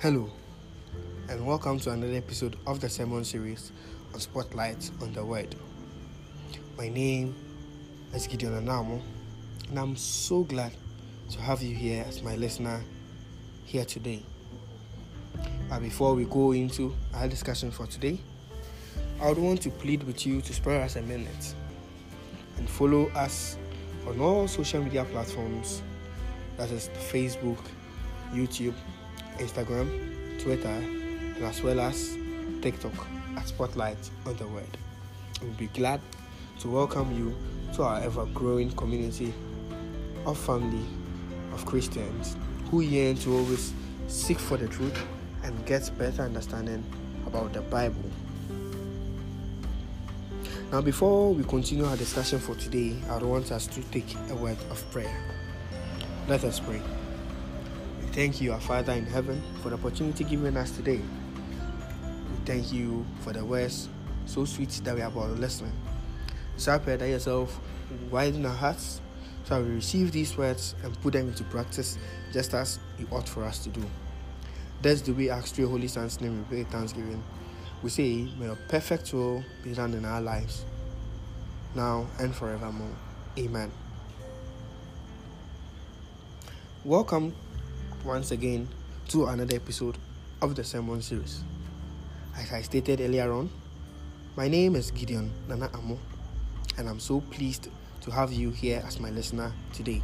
Hello, and welcome to another episode of the sermon series on Spotlight on the Word. My name is Gideon Anamo, and I'm so glad to have you here as my listener here today. But before we go into our discussion for today, I would want to plead with you to spare us a minute and follow us on all social media platforms that is Facebook, YouTube, Instagram, Twitter, and as well as TikTok at Spotlight on the Word. We'll be glad to welcome you to our ever growing community of family of Christians who yearn to always seek for the truth and get better understanding about the Bible. Now, before we continue our discussion for today, I want us to take a word of prayer. Let us pray. Thank you, our Father in heaven, for the opportunity given us today. We thank you for the words so sweet that we are about listening. So I pray that yourself widen our hearts so we receive these words and put them into practice just as you ought for us to do. That's the way ask through your Holy Son's name we pray thanksgiving. We say, May your perfect will be done in our lives, now and forevermore. Amen. Welcome once again to another episode of the Sermon Series. As I stated earlier on, my name is Gideon Nana Amo, and I'm so pleased to have you here as my listener today.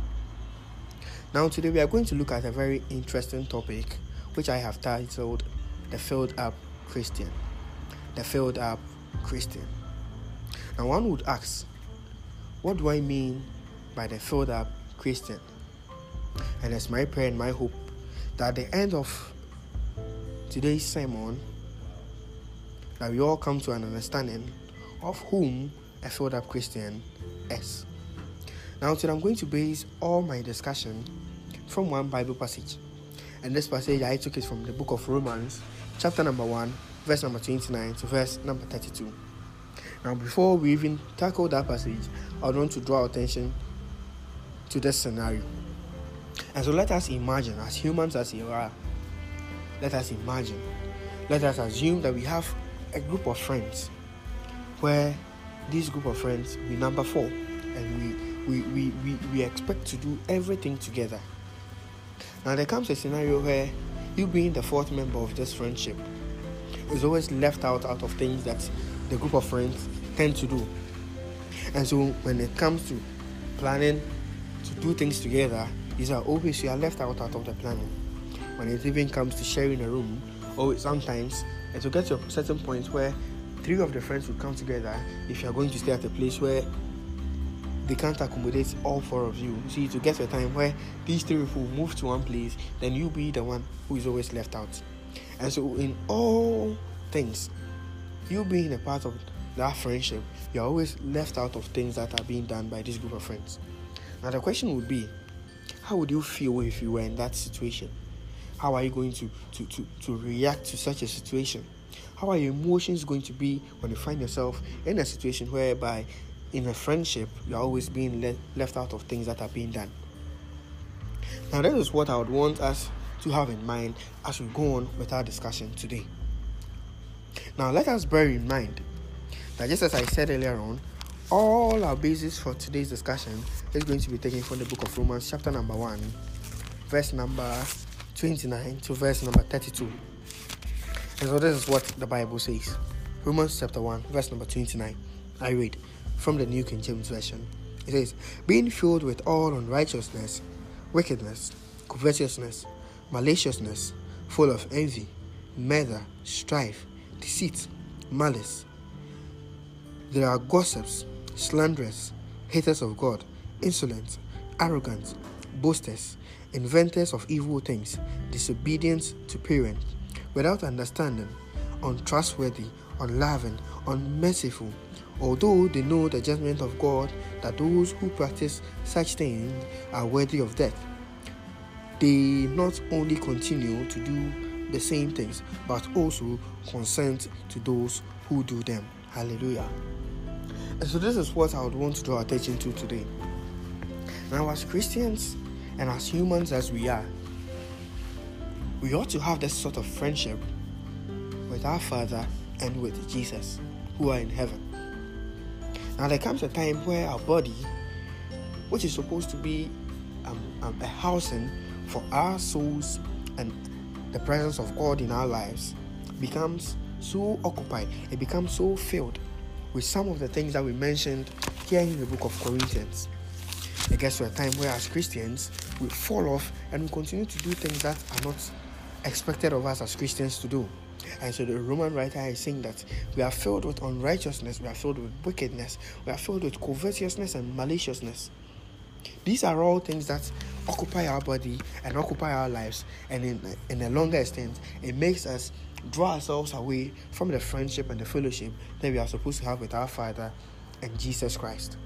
Now, today we are going to look at a very interesting topic which I have titled The Filled Up Christian. The Filled Up Christian. Now, one would ask, what do I mean by the filled up Christian? And it's my prayer and my hope that at the end of today's sermon, that we all come to an understanding of whom a filled up Christian is. Now, today I'm going to base all my discussion from one Bible passage. And this passage I took it from the book of Romans, chapter number 1, verse number 29 to verse number 32. Now, before we even tackle that passage, I want to draw attention to this scenario. And so let us imagine, as humans as you are, let us imagine, let us assume that we have a group of friends where this group of friends we number four and we we, we, we, we expect to do everything together. Now there comes a scenario where you being the fourth member of this friendship is always left out out of things that the group of friends tend to do. And so when it comes to planning to do things together, these are always you are left out out of the planning. When it even comes to sharing a room, or sometimes it will get to a certain point where three of the friends will come together if you are going to stay at a place where they can't accommodate all four of you. You see, to get to a time where these three people move to one place, then you'll be the one who is always left out. And so, in all things, you being a part of that friendship, you're always left out of things that are being done by this group of friends. Now, the question would be how would you feel if you were in that situation? How are you going to, to, to, to react to such a situation? How are your emotions going to be when you find yourself in a situation whereby in a friendship you're always being le- left out of things that are being done? Now, that is what I would want us to have in mind as we go on with our discussion today. Now, let us bear in mind that just as I said earlier on, all our basis for today's discussion is going to be taken from the book of Romans, chapter number 1, verse number 29 to verse number 32. And so, this is what the Bible says Romans chapter 1, verse number 29. I read from the New King James Version. It says, Being filled with all unrighteousness, wickedness, covetousness, maliciousness, full of envy, murder, strife, deceit, malice. There are gossips, slanderers, haters of God, insolent, arrogant, boasters, inventors of evil things, disobedient to parents, without understanding, untrustworthy, unloving, unmerciful. Although they know the judgment of God that those who practice such things are worthy of death, they not only continue to do the same things but also consent to those who do them. Hallelujah. And so, this is what I would want to draw attention to today. Now, as Christians and as humans as we are, we ought to have this sort of friendship with our Father and with Jesus who are in heaven. Now, there comes a time where our body, which is supposed to be um, um, a housing for our souls and the presence of God in our lives, becomes so occupied, it becomes so filled with some of the things that we mentioned here in the book of Corinthians. It gets to a time where, as Christians, we fall off and we continue to do things that are not expected of us as Christians to do. And so the Roman writer is saying that we are filled with unrighteousness, we are filled with wickedness, we are filled with covetousness and maliciousness. These are all things that occupy our body and occupy our lives, and in, in a longer extent, it makes us draw ourselves away from the friendship and the fellowship that we are supposed to have with our Father and Jesus Christ.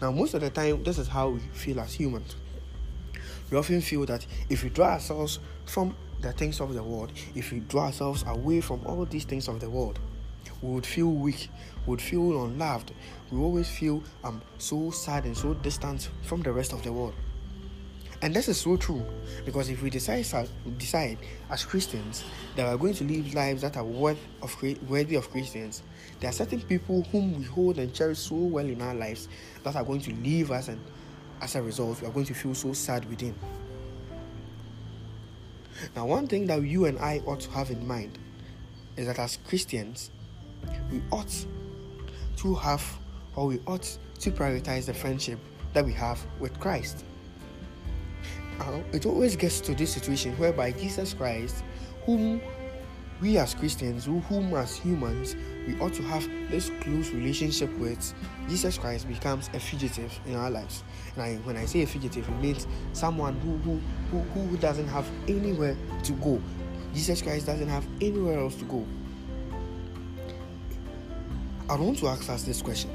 Now, most of the time, this is how we feel as humans. We often feel that if we draw ourselves from the things of the world, if we draw ourselves away from all these things of the world, we would feel weak, we would feel unloved, we always feel um, so sad and so distant from the rest of the world. And this is so true because if we decide decide as Christians that we're going to live lives that are worth of worthy of Christians, there are certain people whom we hold and cherish so well in our lives that are going to leave us, and as a result, we are going to feel so sad within. Now, one thing that you and I ought to have in mind is that as Christians, we ought to have or we ought to prioritize the friendship that we have with Christ. Uh, it always gets to this situation whereby Jesus Christ, whom we as Christians, whom as humans, we ought to have this close relationship with, Jesus Christ becomes a fugitive in our lives. And I, when I say a fugitive, it means someone who, who, who, who doesn't have anywhere to go. Jesus Christ doesn't have anywhere else to go. I want to ask us this question.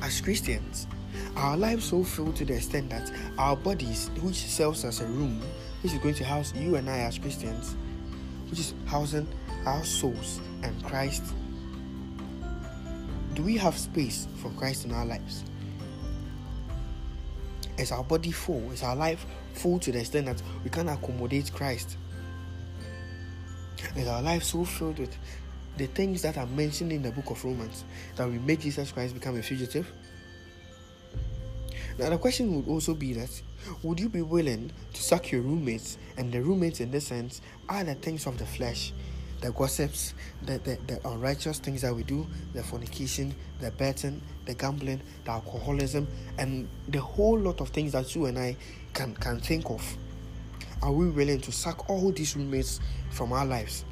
As Christians, our lives so filled to the extent that our bodies, which serves as a room, which is going to house you and I as Christians, which is housing our souls and Christ. Do we have space for Christ in our lives? Is our body full? Is our life full to the extent that we can accommodate Christ? Is our life so filled with the things that are mentioned in the book of Romans that we make Jesus Christ become a fugitive? Now, the question would also be that would you be willing to sack your roommates? And the roommates, in this sense, are the things of the flesh, the gossips, the, the, the unrighteous things that we do, the fornication, the betting, the gambling, the alcoholism, and the whole lot of things that you and I can, can think of. Are we willing to sack all these roommates from our lives?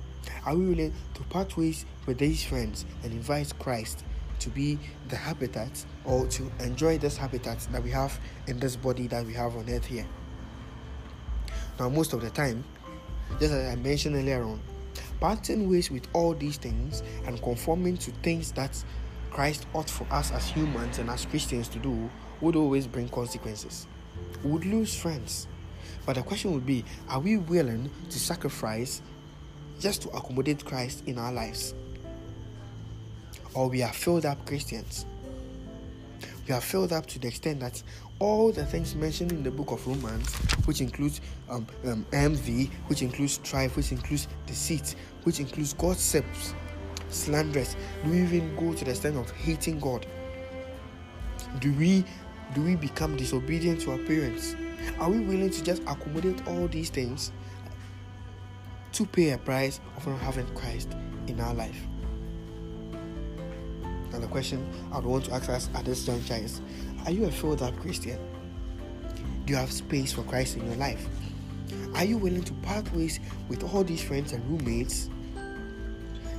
Are we willing to part ways with these friends and invite Christ to be the habitat or to enjoy this habitat that we have in this body that we have on earth here. Now, most of the time, just as I mentioned earlier on, parting ways with all these things and conforming to things that Christ ought for us as humans and as Christians to do would always bring consequences. We would lose friends. But the question would be are we willing to sacrifice just to accommodate Christ in our lives? Or we are filled up Christians. We are filled up to the extent that all the things mentioned in the book of Romans, which includes um, um, envy, which includes strife, which includes deceit, which includes gossips, slanderous, do we even go to the extent of hating God? Do we do we become disobedient to our parents? Are we willing to just accommodate all these things to pay a price of not having Christ in our life? And the question I would want to ask us at this juncture is Are you a filled up Christian? Do you have space for Christ in your life? Are you willing to part ways with all these friends and roommates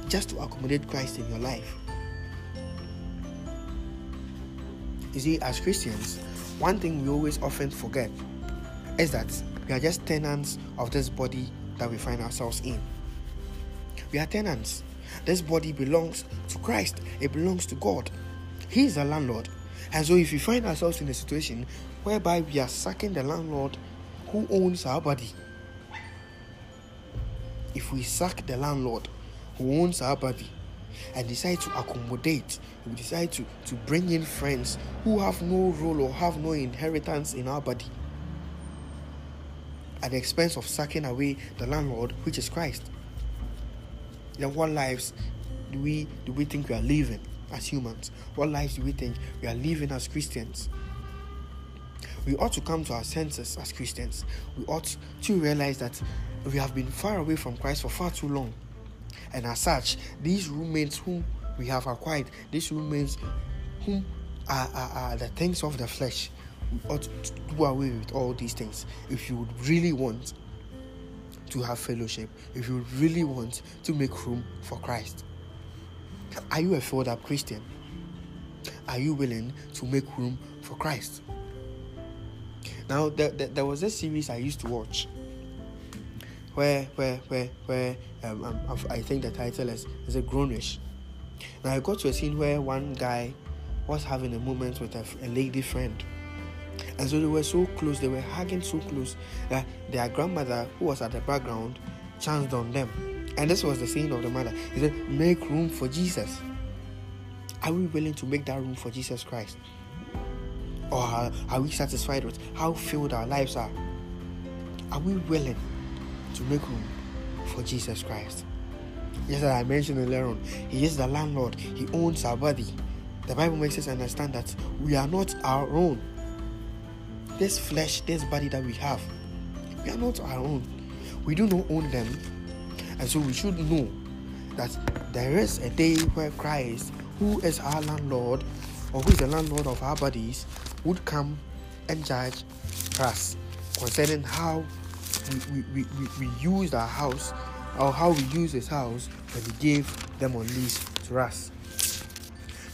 just to accommodate Christ in your life? You see, as Christians, one thing we always often forget is that we are just tenants of this body that we find ourselves in. We are tenants. This body belongs to Christ, it belongs to God. He is the landlord. And so, if we find ourselves in a situation whereby we are sacking the landlord who owns our body, if we sack the landlord who owns our body and decide to accommodate, we decide to, to bring in friends who have no role or have no inheritance in our body, at the expense of sucking away the landlord, which is Christ. Then what lives do we do we think we are living as humans? What lives do we think we are living as Christians? We ought to come to our senses as Christians. We ought to realize that we have been far away from Christ for far too long. And as such, these roommates whom we have acquired, these roommates whom are, are, are the things of the flesh, we ought to do away with all these things if you would really want to have fellowship, if you really want to make room for Christ. Are you a filled up Christian? Are you willing to make room for Christ? Now, there, there, there was a series I used to watch where, where, where, where um, um, I think the title is, is a grownish. Now, I got to a scene where one guy was having a moment with a, a lady friend. And so they were so close, they were hugging so close that their grandmother, who was at the background, chanced on them. And this was the saying of the mother. He said, Make room for Jesus. Are we willing to make that room for Jesus Christ? Or are, we satisfied with how filled our lives are? Are we willing to make room for Jesus Christ? Yes, as I mentioned earlier on, He is the landlord, He owns our body. The Bible makes us understand that we are not our own. This flesh, this body that we have, we are not our own. We do not own them. And so we should know that there is a day where Christ, who is our landlord, or who is the landlord of our bodies, would come and judge us concerning how we, we, we, we used our house or how we use his house when he gave them on lease to us.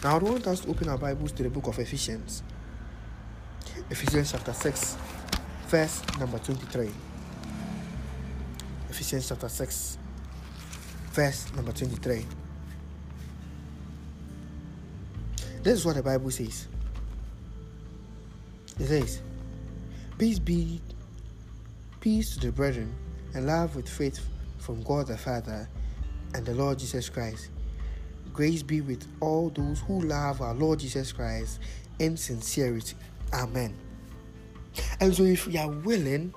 Now, I want us to open our Bibles to the book of Ephesians. Ephesians chapter 6, verse number 23. Ephesians chapter 6, verse number 23. This is what the Bible says. It says, Peace be, peace to the brethren, and love with faith from God the Father and the Lord Jesus Christ. Grace be with all those who love our Lord Jesus Christ in sincerity. Amen. And so, if we are willing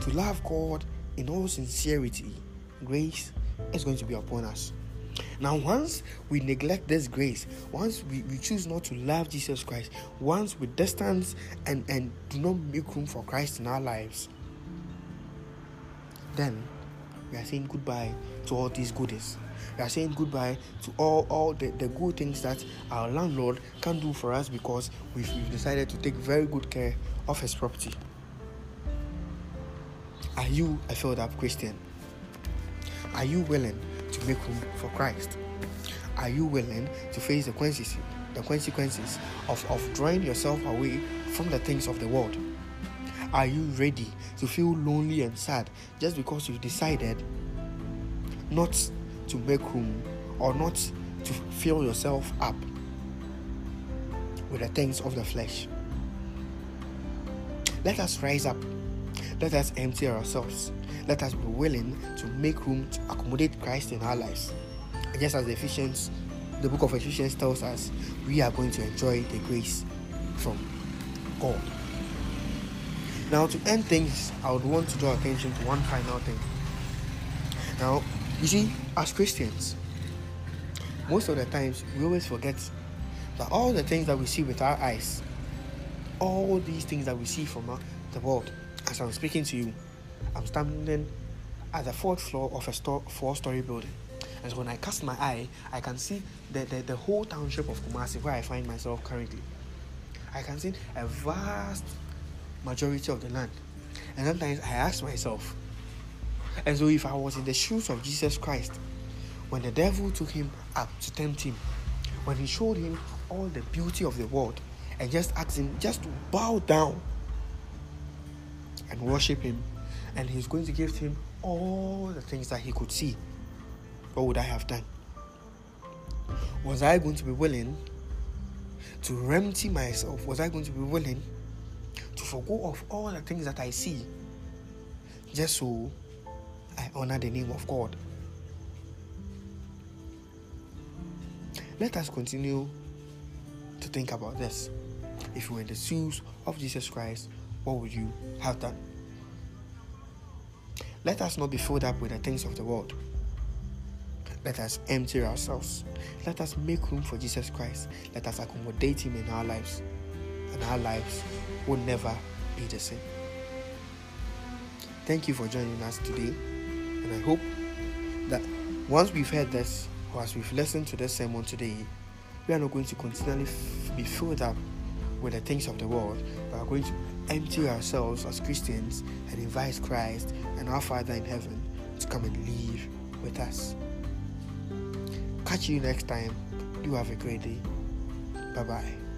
to love God in all sincerity, grace is going to be upon us. Now, once we neglect this grace, once we, we choose not to love Jesus Christ, once we distance and, and do not make room for Christ in our lives, then we are saying goodbye to all these goodies. We are saying goodbye to all, all the, the good things that our landlord can do for us because we've, we've decided to take very good care of his property. Are you a filled up Christian? Are you willing to make room for Christ? Are you willing to face the consequences, the consequences of, of drawing yourself away from the things of the world? Are you ready to feel lonely and sad just because you've decided not to make room or not to fill yourself up with the things of the flesh? Let us rise up. Let us empty ourselves let us be willing to make room to accommodate Christ in our lives. And just as Ephesians, the book of Ephesians tells us, we are going to enjoy the grace from God. Now, to end things, I would want to draw attention to one final thing. Now, you see, as Christians, most of the times we always forget that all the things that we see with our eyes, all these things that we see from uh, the world, as I'm speaking to you, I'm standing at the fourth floor of a store, four-story building. And so when I cast my eye, I can see the, the, the whole township of Kumasi where I find myself currently. I can see a vast majority of the land. And sometimes I ask myself, and so if I was in the shoes of Jesus Christ, when the devil took him up to tempt him, when he showed him all the beauty of the world, and just asked him just to bow down and worship him, and he's going to give him all the things that he could see. What would I have done? Was I going to be willing to empty myself? Was I going to be willing forgo of all the things that I see just so I honor the name of God? Let us continue to think about this. If you were in the shoes of Jesus Christ, what would you have done? Let us not be filled up with the things of the world. Let us empty ourselves. Let us make room for Jesus Christ. Let us accommodate Him in our lives. And our lives will never be the same. Thank you for joining us today. And I hope that once we've heard this, or as we've listened to this sermon today, we are not going to continually f- be filled up with the things of the world. We are going to empty ourselves as Christians and invite Christ and our Father in heaven to come and live with us. Catch you next time. Do have a great day. Bye bye.